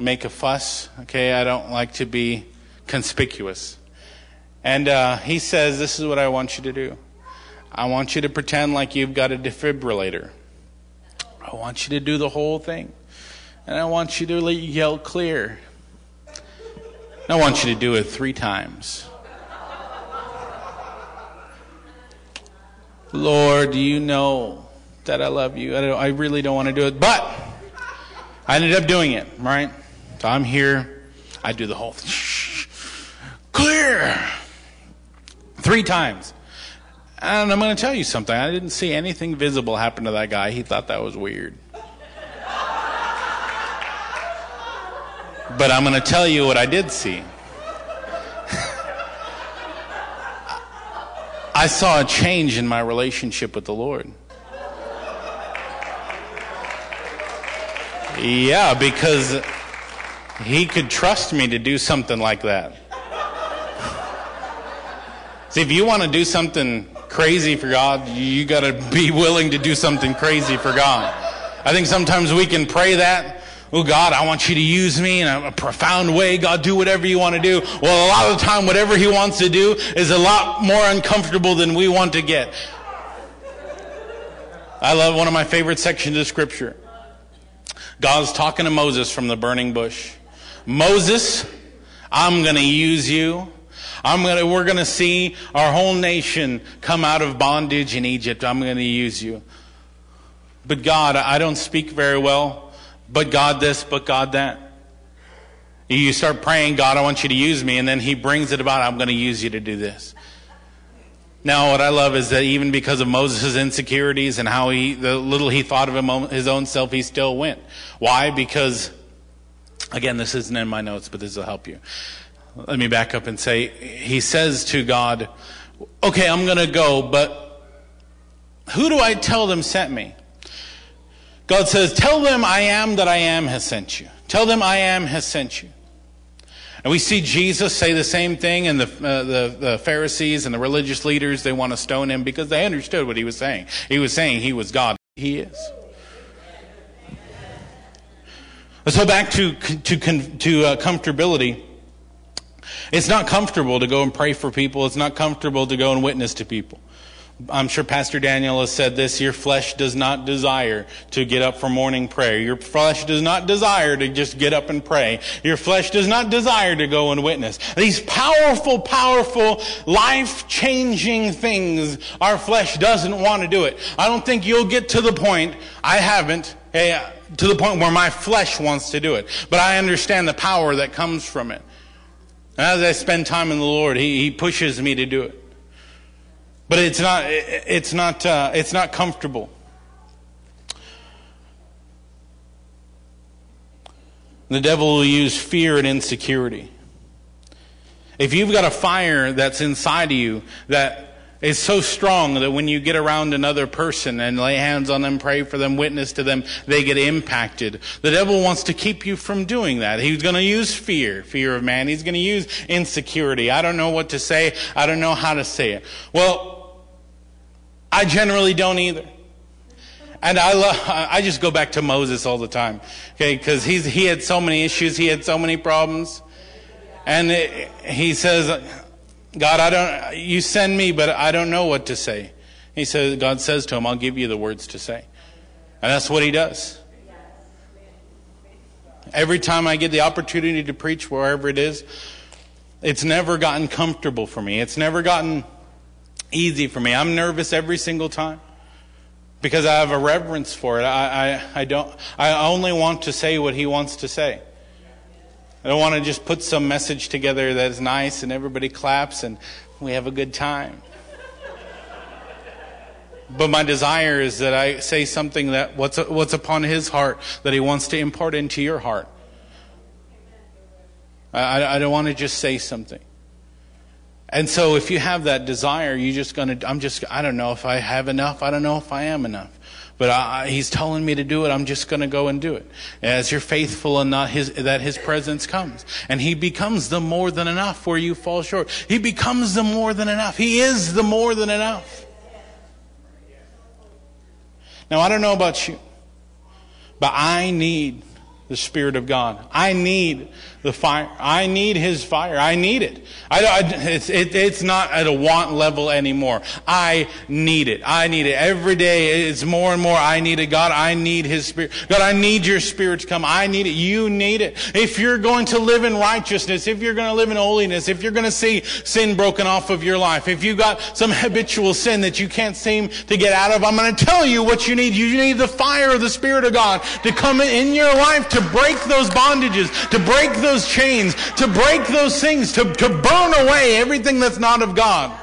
[SPEAKER 2] make a fuss, okay? I don't like to be conspicuous. And uh, he says, This is what I want you to do. I want you to pretend like you've got a defibrillator. I want you to do the whole thing. And I want you to yell clear. I want you to do it three times. Lord, you know that I love you. I, I really don't want to do it. But I ended up doing it, right? So I'm here. I do the whole thing clear. Three times. And I'm going to tell you something. I didn't see anything visible happen to that guy. He thought that was weird. But I'm going to tell you what I did see. I saw a change in my relationship with the Lord. Yeah, because he could trust me to do something like that. See, if you want to do something crazy for God, you got to be willing to do something crazy for God. I think sometimes we can pray that. Oh God, I want you to use me in a, profound way. God, do whatever you want to do. Well, a lot of the time, whatever He wants to do is a lot more uncomfortable than we want to get. I love one of my favorite sections of Scripture. God's talking to Moses from the burning bush. Moses, I'm going to use you I'm gonna, we're going to see our whole nation come out of bondage in Egypt. I'm going to use you. But God, I don't speak very well, but God this, but God that. You start praying, God, I want you to use me, and then He brings it about, I'm going to use you to do this. Now, what I love is that even because of Moses' insecurities and how he, the little he thought of his own self, he still went. Why? Because, again, this isn't in my notes, but this will help you. Let me back up and say, he says to God, okay, I'm going to go, but who do I tell them sent me? God says, tell them I am that I am has sent you. Tell them I am has sent you. And we see Jesus say the same thing, and the, uh, the, the, Pharisees and the religious leaders, they want to stone him because they understood what he was saying. He was saying he was God. He is. So back to, to, to uh, comfortability. It's not comfortable to go and pray for people. It's not comfortable to go and witness to people. I'm sure Pastor Daniel has said this your flesh does not desire to get up for morning prayer. Your flesh does not desire to just get up and pray. Your flesh does not desire to go and witness. These powerful, powerful, life changing things, our flesh doesn't want to do it. I don't think you'll get to the point, I haven't, hey, to the point where my flesh wants to do it. But I understand the power that comes from it. As I spend time in the Lord, He, he pushes me to do it. But it's not, it's not, uh, it's not comfortable. The devil will use fear and insecurity. If you've got a fire that's inside of you that is so strong that when you get around another person and lay hands on them, pray for them, witness to them, they get impacted. The devil wants to keep you from doing that. He's going to use fear, fear of man. He's going to use insecurity. I don't know what to say. I don't know how to say it. Well, I generally don't either. And I love, I just go back to Moses all the time. Okay. Cause he's, he had so many issues. He had so many problems. And it, he says, God, I don't, you send me, but I don't know what to say. He says, God says to him, I'll give you the words to say. And that's what he does. Every time I get the opportunity to preach wherever it is, it's never gotten comfortable for me. It's never gotten easy for me. I'm nervous every single time because I have a reverence for it. I, I, I don't, I only want to say what he wants to say. I don't want to just put some message together that is nice and everybody claps and we have a good time. But my desire is that I say something that what's, what's upon his heart that he wants to impart into your heart. I, I don't want to just say something. And so if you have that desire, you're just gonna, I'm just, I don't know if I have enough. I don't know if I am enough. But I, he's telling me to do it. I'm just going to go and do it. As you're faithful and not his, that his presence comes. And he becomes the more than enough where you fall short. He becomes the more than enough. He is the more than enough. Now, I don't know about you, but I need the Spirit of God. I need the fire. I need His fire. I need it. I, I, it's, it, it's not at a want level anymore. I need it. I need it. Every day it's more and more. I need it. God, I need His Spirit. God, I need your Spirit to come. I need it. You need it. If you're going to live in righteousness, if you're going to live in holiness, if you're going to see sin broken off of your life, if you've got some habitual sin that you can't seem to get out of, I'm going to tell you what you need. You need the fire of the Spirit of God to come in your life to break those bondages, to break those those chains, to break those things, to, to burn away everything that's not of God.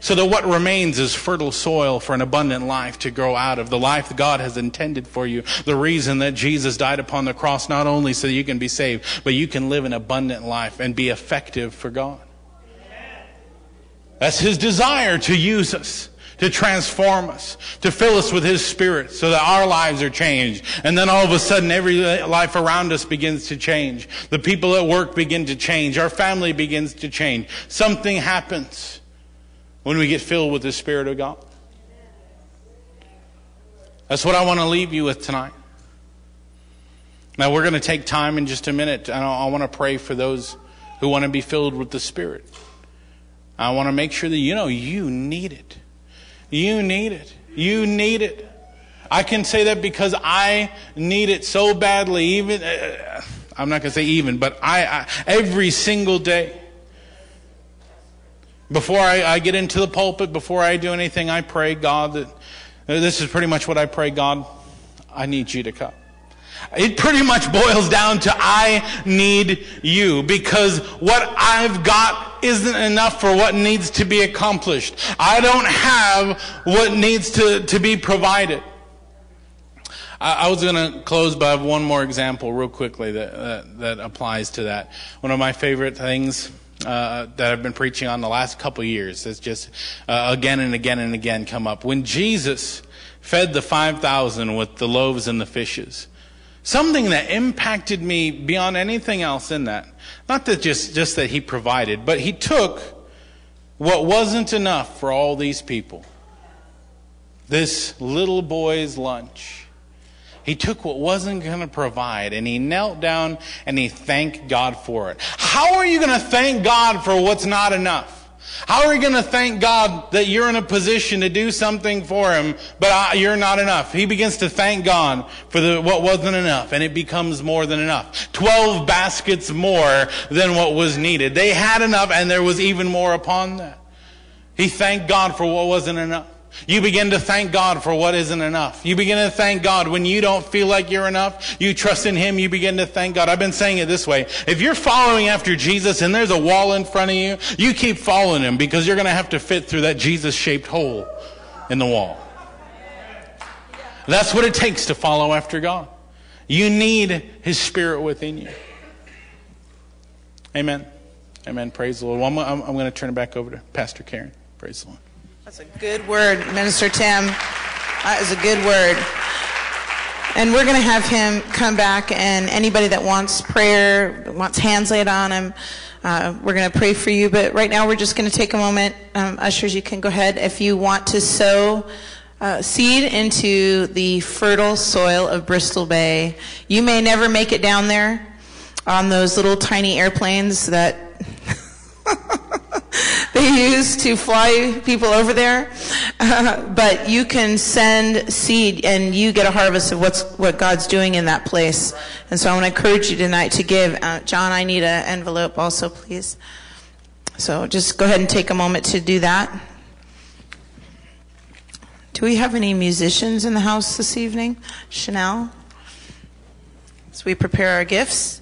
[SPEAKER 2] So that what remains is fertile soil for an abundant life to grow out of. The life that God has intended for you. The reason that Jesus died upon the cross, not only so that you can be saved, but you can live an abundant life and be effective for God. That's His desire to use us to transform us, to fill us with His Spirit so that our lives are changed. And then all of a sudden every life around us begins to change. The people at work begin to change. Our family begins to change. Something happens when we get filled with the Spirit of God. That's what I want to leave you with tonight. Now we're going to take time in just a minute and I want to pray for those who want to be filled with the Spirit. I want to make sure that you know you need it. You need it. You need it. I can say that because I need it so badly, even, uh, I'm not going to say even, but I, I, every single day. Before I, I, get into the pulpit, before I do anything, I pray, God, that this is pretty much what I pray, God, I need you to come. It pretty much boils down to I need you because what I've got isn't enough for what needs to be accomplished. I don't have what needs to, to be provided. I, I was going to close by one more example real quickly that, that, that applies to that. One of my favorite things uh, that I've been preaching on the last couple years has just uh, again and again and again come up. When Jesus fed the 5,000 with the loaves and the fishes, something that impacted me beyond anything else in that, not that just, just that he provided, but he took what wasn't enough for all these people. This little boy's lunch he took what wasn't going to provide and he knelt down and he thanked God for it. How are you going to thank God for what's not enough? How are you going to thank God that you're in a position to do something for Him, but you're not enough? He begins to thank God for the, what wasn't enough, and it becomes more than enough. Twelve baskets more than what was needed. They had enough, and there was even more upon that. He thanked God for what wasn't enough. You begin to thank God for what isn't enough. You begin to thank God when you don't feel like you're enough. You trust in Him. You begin to thank God. I've been saying it this way. If you're following after Jesus and there's a wall in front of you, you keep following Him because you're going to have to fit through that Jesus shaped hole in the wall. That's what it takes to follow after God. You need His Spirit within you. Amen. Amen. Praise the Lord. Well, I'm, I'm, I'm going to turn it back over to Pastor Karen. Praise the Lord.
[SPEAKER 1] That's a good word, Minister Tim. That is a good word. And we're going to have him come back, and anybody that wants prayer, wants hands laid on him, uh, we're going to pray for you. But right now, we're just going to take a moment. Um, ushers, you can go ahead. If you want to sow uh, seed into the fertile soil of Bristol Bay, you may never make it down there on those little tiny airplanes that. they use to fly people over there. But you can send seed and you get a harvest of what's, what God's doing in that place. And so I want to encourage you tonight to give. Uh, John, I need an envelope also, please. So just go ahead and take a moment to do that. Do we have any musicians in the house this evening? Chanel? As we prepare our gifts.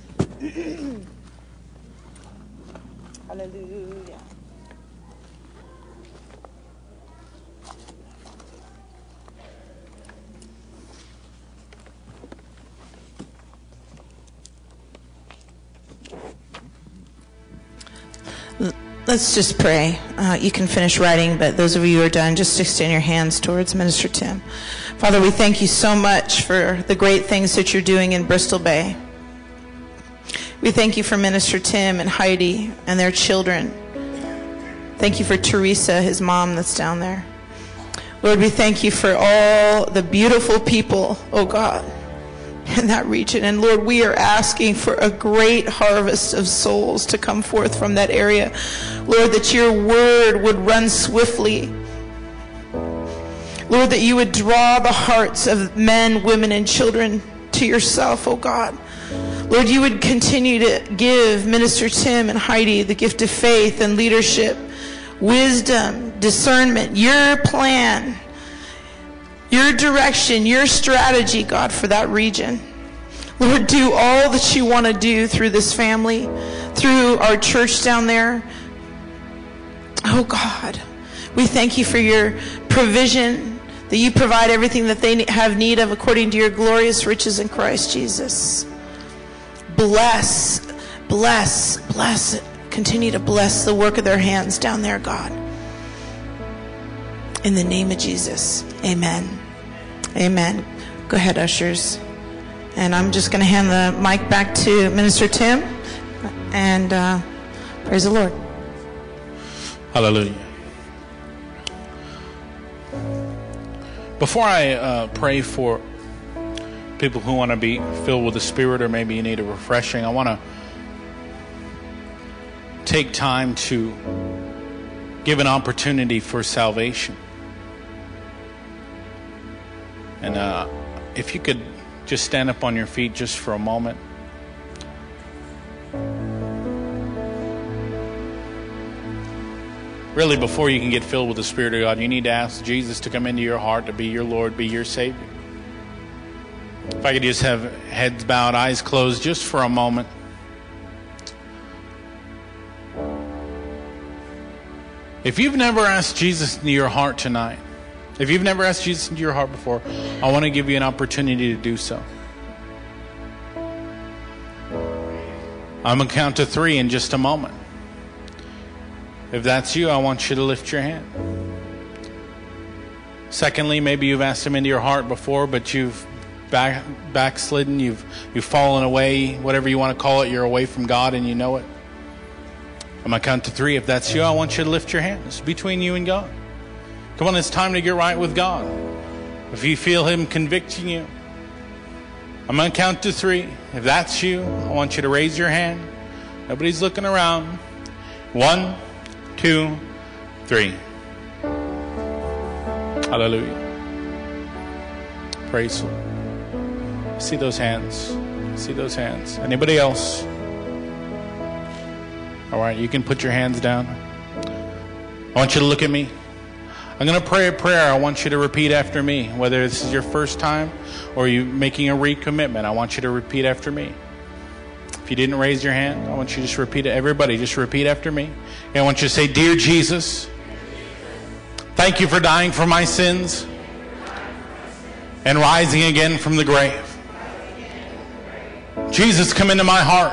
[SPEAKER 1] Let's just pray. Uh, you can finish writing, but those of you who are done, just extend your hands towards Minister Tim. Father, we thank you so much for the great things that you're doing in Bristol Bay. We thank you for Minister Tim and Heidi and their children. Thank you for Teresa, his mom that's down there. Lord, we thank you for all the beautiful people, oh God in that region. And Lord, we are asking for a great harvest of souls to come forth from that area. Lord, that your word would run swiftly. Lord, that you would draw the hearts of men, women, and children to yourself, oh God. Lord, you would continue to give Minister Tim and Heidi the gift of faith and leadership, wisdom, discernment, your plan your direction, your strategy, God, for that region. Lord, do all that you want to do through this family, through our church down there. Oh, God, we thank you for your provision, that you provide everything that they have need of according to your glorious riches in Christ Jesus. Bless, bless, bless. Continue to bless the work of their hands down there, God. In the name of Jesus, amen. Amen. Go ahead, ushers. And I'm just going to hand the mic back to Minister Tim. And uh, praise the Lord.
[SPEAKER 2] Hallelujah. Before I uh, pray for people who want to be filled with the Spirit or maybe you need a refreshing, I want to take time to give an opportunity for salvation. And uh, if you could just stand up on your feet just for a moment. Really, before you can get filled with the Spirit of God, you need to ask Jesus to come into your heart to be your Lord, be your Savior. If I could just have heads bowed, eyes closed, just for a moment. If you've never asked Jesus into your heart tonight, if you've never asked Jesus into your heart before, I want to give you an opportunity to do so. I'm going to count to three in just a moment. If that's you, I want you to lift your hand. Secondly, maybe you've asked him into your heart before, but you've back, backslidden, you've, you've fallen away, whatever you want to call it, you're away from God and you know it. I'm going to count to three. If that's you, I want you to lift your hand. It's between you and God. Come on, it's time to get right with God. If you feel Him convicting you, I'm going to count to three. If that's you, I want you to raise your hand. Nobody's looking around. One, two, three. Hallelujah. Praise the Lord. See those hands. See those hands. Anybody else? All right, you can put your hands down. I want you to look at me. I'm going to pray a prayer. I want you to repeat after me. Whether this is your first time or you making a recommitment, I want you to repeat after me. If you didn't raise your hand, I want you to just repeat it. Everybody, just repeat after me. And I want you to say, Dear Jesus, thank you for dying for my sins and rising again from the grave. Jesus, come into my heart.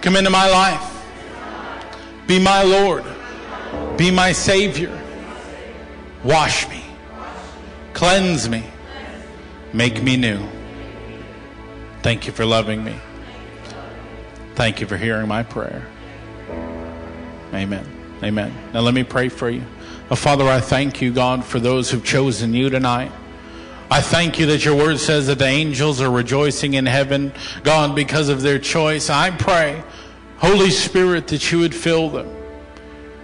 [SPEAKER 2] Come into my life. Be my Lord. Be my Savior. Wash me. Cleanse me. Make me new. Thank you for loving me. Thank you for hearing my prayer. Amen. Amen. Now let me pray for you. Oh, Father, I thank you, God, for those who've chosen you tonight. I thank you that your word says that the angels are rejoicing in heaven, God, because of their choice. I pray, Holy Spirit, that you would fill them.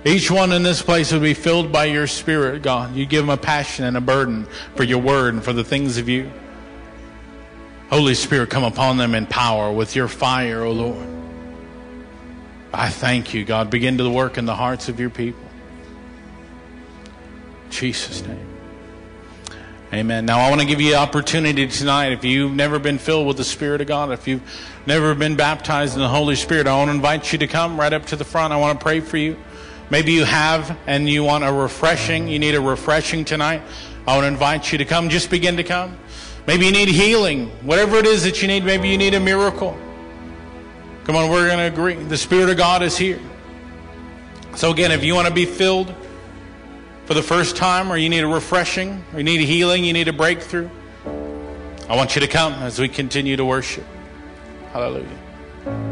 [SPEAKER 2] Each one in this place would be filled by your Spirit, God. You give them a passion and a burden for your word and for the things of you. Holy Spirit, come upon them in power with your fire, O Lord. I thank you, God. Begin to work in the hearts of your people. In Jesus' name. Amen. Now, I want to give you an opportunity tonight. If you've never been filled with the Spirit of God, if you've never been baptized in the Holy Spirit, I want to invite you to come right up to the front. I want to pray for you. Maybe you have and you want a refreshing. You need a refreshing tonight. I want to invite you to come. Just begin to come. Maybe you need healing. Whatever it is that you need, maybe you need a miracle. Come on, we're going to agree. The Spirit of God is here. So, again, if you want to be filled for the first time, or you need a refreshing, or you need a healing, you need a breakthrough, I want you to come as we continue to worship. Hallelujah.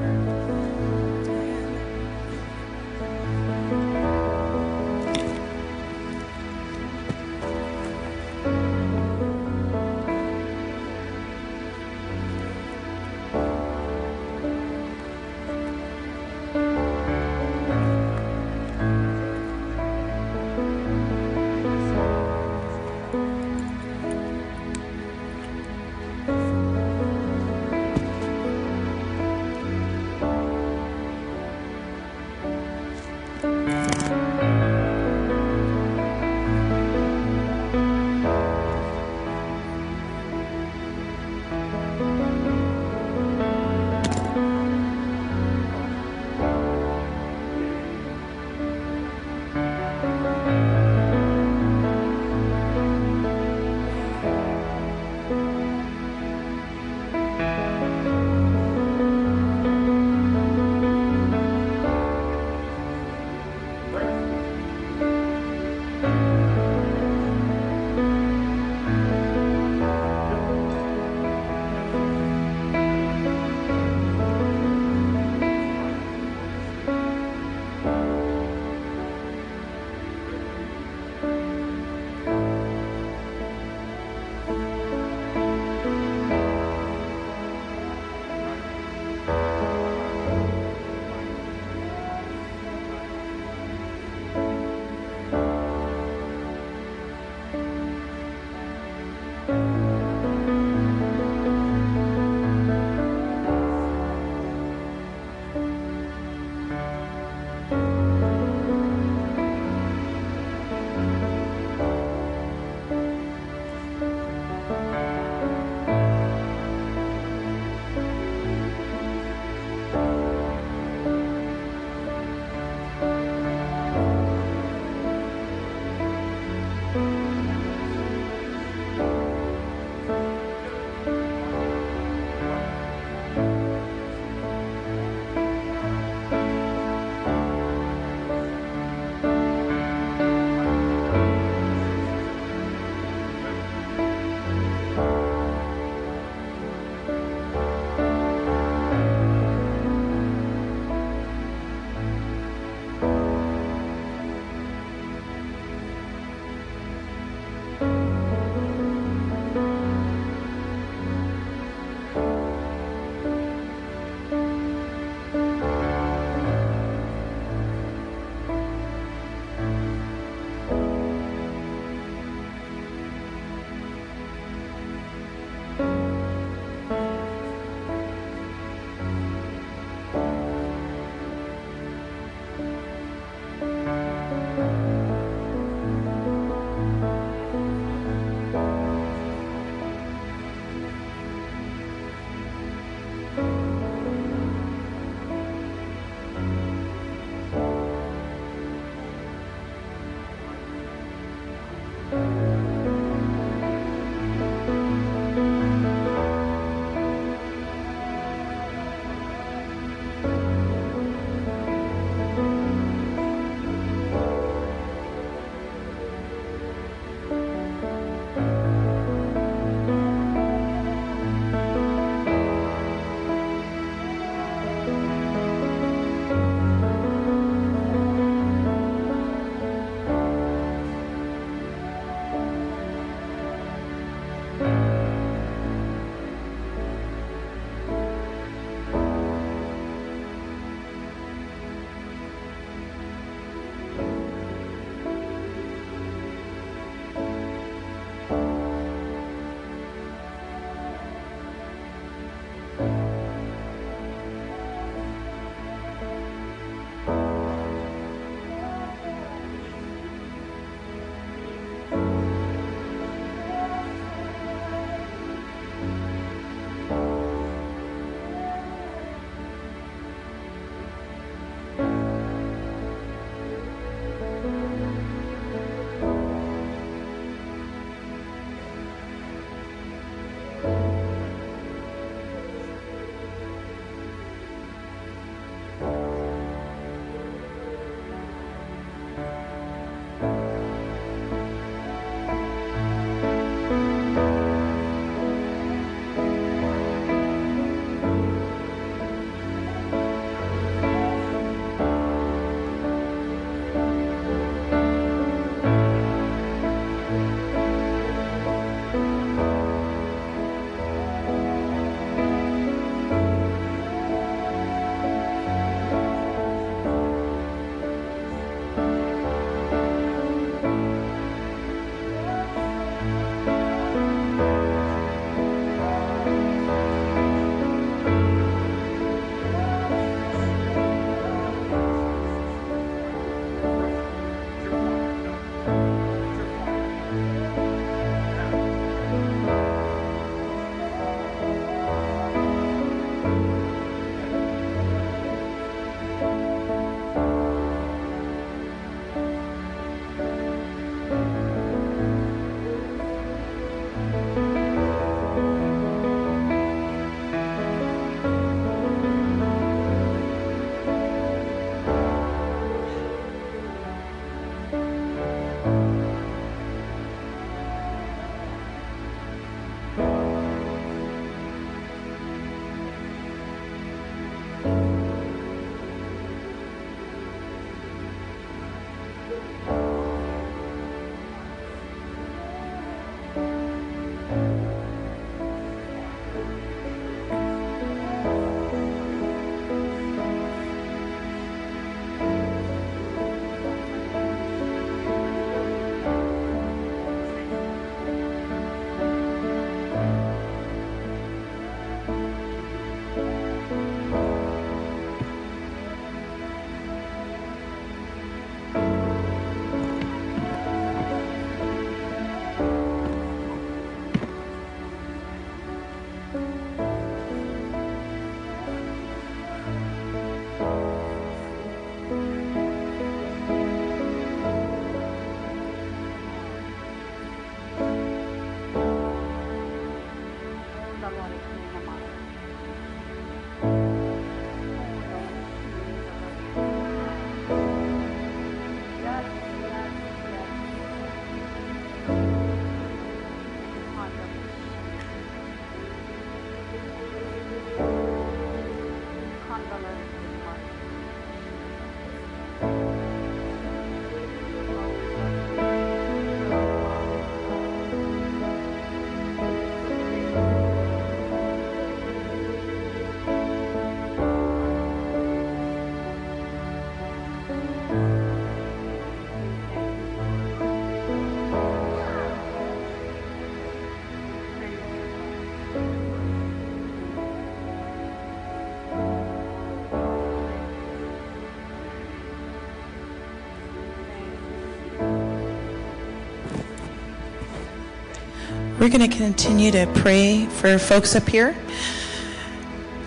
[SPEAKER 1] We're going to continue to pray for folks up here.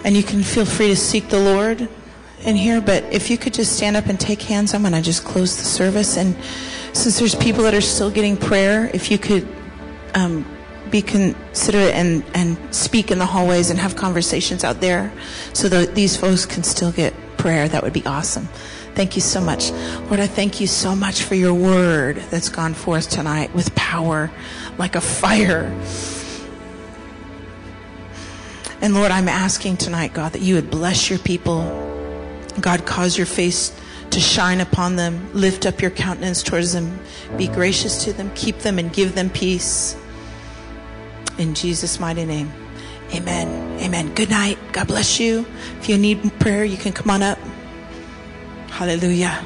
[SPEAKER 1] And you can feel free to seek the Lord in here. But if you could just stand up and take hands, I'm going to just close the service. And since there's people that are still getting prayer, if you could um, be considerate and, and speak in the hallways and have conversations out there so that these folks can still get prayer, that would be awesome. Thank you so much. Lord, I thank you so much for your word that's gone forth tonight with power like a fire. And Lord, I'm asking tonight, God, that you would bless your people. God, cause your face to shine upon them. Lift up your countenance towards them. Be gracious to them. Keep them and give them peace. In Jesus' mighty name. Amen. Amen. Good night. God bless you. If you need prayer, you can come on up. Hallelujah.